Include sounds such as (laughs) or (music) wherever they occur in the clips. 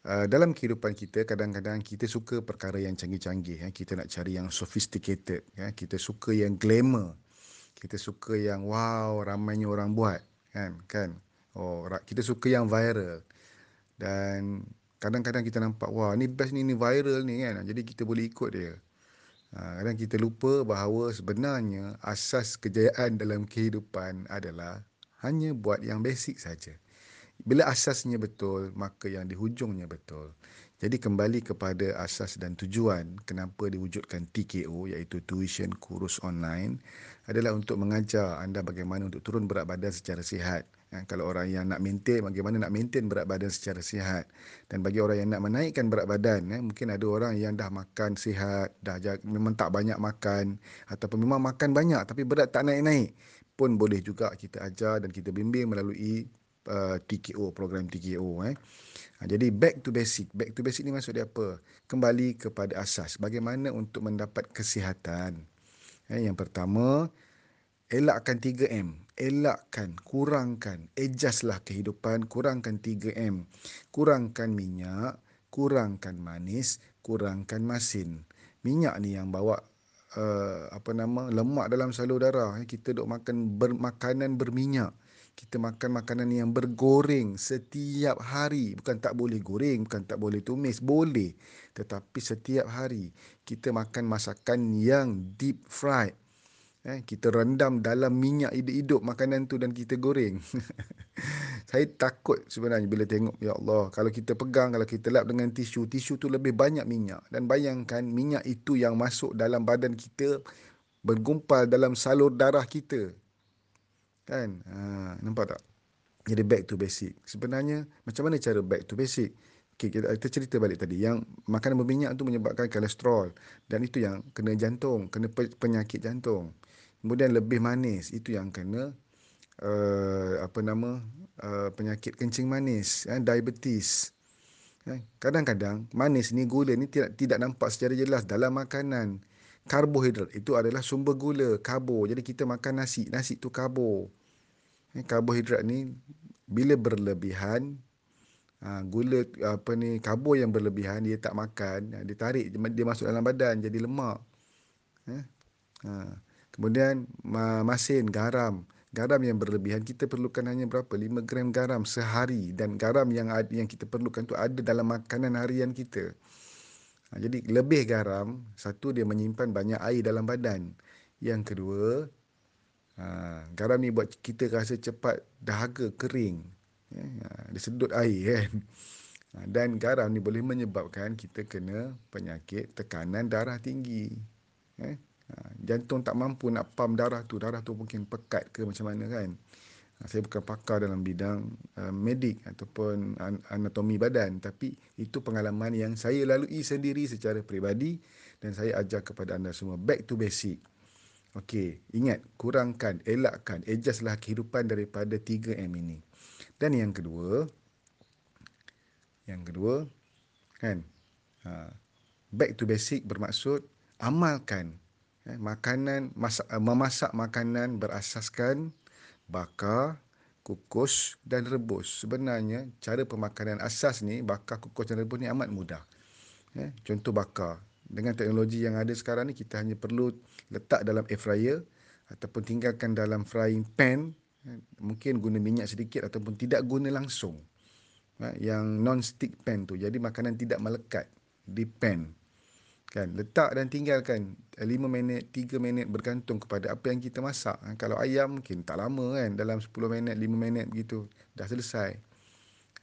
Uh, dalam kehidupan kita kadang-kadang kita suka perkara yang canggih-canggih. Eh. Kita nak cari yang sophisticated. Eh. Kita suka yang glamour. Kita suka yang wow ramainya orang buat. Kan? kan? Oh, kita suka yang viral. Dan kadang-kadang kita nampak wah ni best ni ni viral ni kan jadi kita boleh ikut dia ha, kadang kita lupa bahawa sebenarnya asas kejayaan dalam kehidupan adalah hanya buat yang basic saja bila asasnya betul maka yang di hujungnya betul jadi kembali kepada asas dan tujuan kenapa diwujudkan TKO iaitu tuition kursus online adalah untuk mengajar anda bagaimana untuk turun berat badan secara sihat Ya, kalau orang yang nak maintain, bagaimana nak maintain berat badan secara sihat. Dan bagi orang yang nak menaikkan berat badan, ya, mungkin ada orang yang dah makan sihat, dah jaga, memang tak banyak makan, ataupun memang makan banyak tapi berat tak naik-naik. Pun boleh juga kita ajar dan kita bimbing melalui uh, TKO, program TKO. Eh. Ha, jadi back to basic. Back to basic ni maksud dia apa? Kembali kepada asas. Bagaimana untuk mendapat kesihatan. Eh, yang pertama, elakkan 3M elakkan, kurangkan, adjustlah kehidupan, kurangkan 3M. Kurangkan minyak, kurangkan manis, kurangkan masin. Minyak ni yang bawa uh, apa nama lemak dalam salur darah. Eh, kita duk makan bermakanan berminyak. Kita makan makanan yang bergoreng setiap hari. Bukan tak boleh goreng, bukan tak boleh tumis, boleh. Tetapi setiap hari kita makan masakan yang deep fried. Eh, kita rendam dalam minyak hidup-hidup makanan tu dan kita goreng. (laughs) saya takut sebenarnya bila tengok, ya Allah, kalau kita pegang, kalau kita lap dengan tisu, tisu tu lebih banyak minyak. Dan bayangkan minyak itu yang masuk dalam badan kita, bergumpal dalam salur darah kita. Kan? Ha, nampak tak? Jadi back to basic. Sebenarnya, macam mana cara back to basic? Okay, kita, kita cerita balik tadi. Yang makanan berminyak tu menyebabkan kolesterol. Dan itu yang kena jantung, kena penyakit jantung. Kemudian lebih manis itu yang kena uh, apa nama uh, penyakit kencing manis, eh, diabetes. Eh, kadang-kadang manis ni gula ni tidak tidak nampak secara jelas dalam makanan. Karbohidrat itu adalah sumber gula, karbo. Jadi kita makan nasi, nasi tu karbo. Karbohidrat ni bila berlebihan Ha, gula apa ni karbo yang berlebihan dia tak makan dia tarik dia masuk dalam badan jadi lemak ha. Kemudian masin, garam. Garam yang berlebihan kita perlukan hanya berapa? 5 gram garam sehari dan garam yang yang kita perlukan tu ada dalam makanan harian kita. Ha, jadi lebih garam, satu dia menyimpan banyak air dalam badan. Yang kedua, ha, garam ni buat kita rasa cepat dahaga kering. Ya, ha, dia sedut air kan. Ha, dan garam ni boleh menyebabkan kita kena penyakit tekanan darah tinggi. Eh? Ha, jantung tak mampu nak pump darah tu darah tu mungkin pekat ke macam mana kan ha, saya bukan pakar dalam bidang uh, medik ataupun anatomi badan tapi itu pengalaman yang saya lalui sendiri secara peribadi dan saya ajar kepada anda semua back to basic Okey, ingat kurangkan, elakkan, adjustlah kehidupan daripada 3M ini. Dan yang kedua, yang kedua, kan, ha, back to basic bermaksud amalkan Eh, makanan masak, eh, memasak makanan berasaskan bakar, kukus dan rebus. Sebenarnya cara pemakanan asas ni bakar, kukus dan rebus ni amat mudah. Eh, contoh bakar. Dengan teknologi yang ada sekarang ni kita hanya perlu letak dalam air fryer ataupun tinggalkan dalam frying pan. Mungkin guna minyak sedikit ataupun tidak guna langsung. Yang non-stick pan tu. Jadi makanan tidak melekat di pan kan letak dan tinggalkan 5 minit 3 minit bergantung kepada apa yang kita masak kalau ayam mungkin tak lama kan dalam 10 minit 5 minit begitu dah selesai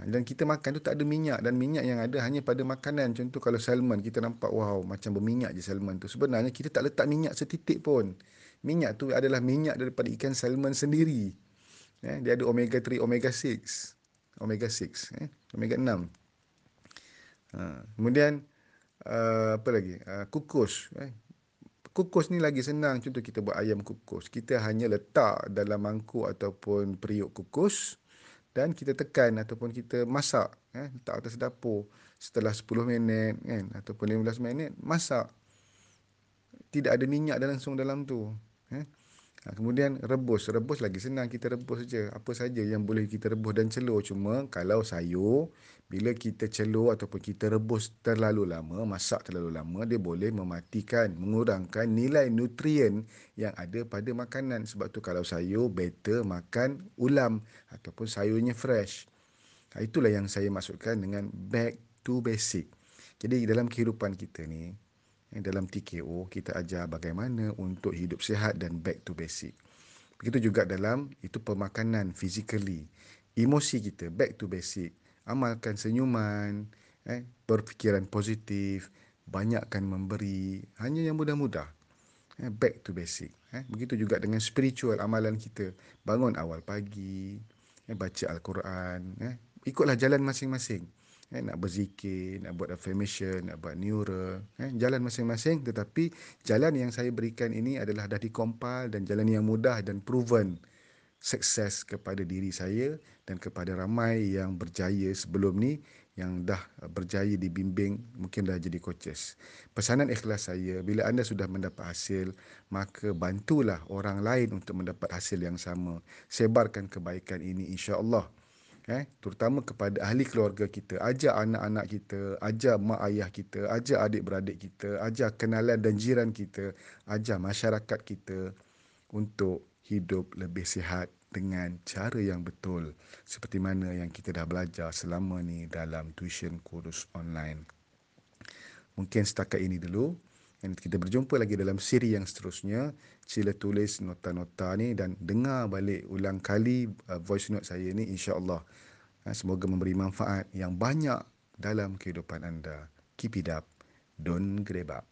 dan kita makan tu tak ada minyak. Dan minyak yang ada hanya pada makanan. Contoh kalau salmon kita nampak wow macam berminyak je salmon tu. Sebenarnya kita tak letak minyak setitik pun. Minyak tu adalah minyak daripada ikan salmon sendiri. Eh, dia ada omega 3 omega 6 omega 6 eh, omega 6 ha, kemudian uh, apa lagi? Uh, kukus eh. Kukus ni lagi senang. Contoh kita buat ayam kukus. Kita hanya letak dalam mangkuk ataupun periuk kukus dan kita tekan ataupun kita masak eh, letak atas dapur setelah 10 minit kan ataupun 15 minit masak tidak ada minyak dan langsung dalam tu eh. Ha, kemudian rebus. Rebus lagi senang kita rebus saja. Apa saja yang boleh kita rebus dan celur. Cuma kalau sayur, bila kita celur ataupun kita rebus terlalu lama, masak terlalu lama, dia boleh mematikan, mengurangkan nilai nutrien yang ada pada makanan. Sebab tu kalau sayur, better makan ulam ataupun sayurnya fresh. Ha, itulah yang saya maksudkan dengan back to basic. Jadi dalam kehidupan kita ni, dalam TKO kita ajar bagaimana untuk hidup sihat dan back to basic. Begitu juga dalam itu pemakanan physically. Emosi kita back to basic. Amalkan senyuman, eh, berfikiran positif, banyakkan memberi, hanya yang mudah-mudah. Eh, back to basic. Eh. Begitu juga dengan spiritual amalan kita. Bangun awal pagi, eh, baca Al-Quran, eh. ikutlah jalan masing-masing eh, nak berzikir, nak buat affirmation, nak buat neural, eh, jalan masing-masing tetapi jalan yang saya berikan ini adalah dah dikompil dan jalan yang mudah dan proven sukses kepada diri saya dan kepada ramai yang berjaya sebelum ni yang dah berjaya dibimbing mungkin dah jadi coaches. Pesanan ikhlas saya bila anda sudah mendapat hasil maka bantulah orang lain untuk mendapat hasil yang sama. Sebarkan kebaikan ini insya-Allah eh terutama kepada ahli keluarga kita ajak anak-anak kita ajak mak ayah kita ajak adik-beradik kita ajak kenalan dan jiran kita ajak masyarakat kita untuk hidup lebih sihat dengan cara yang betul. Seperti mana yang kita dah belajar selama ni dalam tuition kursus online. Mungkin setakat ini dulu dan kita berjumpa lagi dalam siri yang seterusnya sila tulis nota-nota ni dan dengar balik ulang kali uh, voice note saya ni insya-Allah. Uh, semoga memberi manfaat yang banyak dalam kehidupan anda. Keep it up. Don't grab up.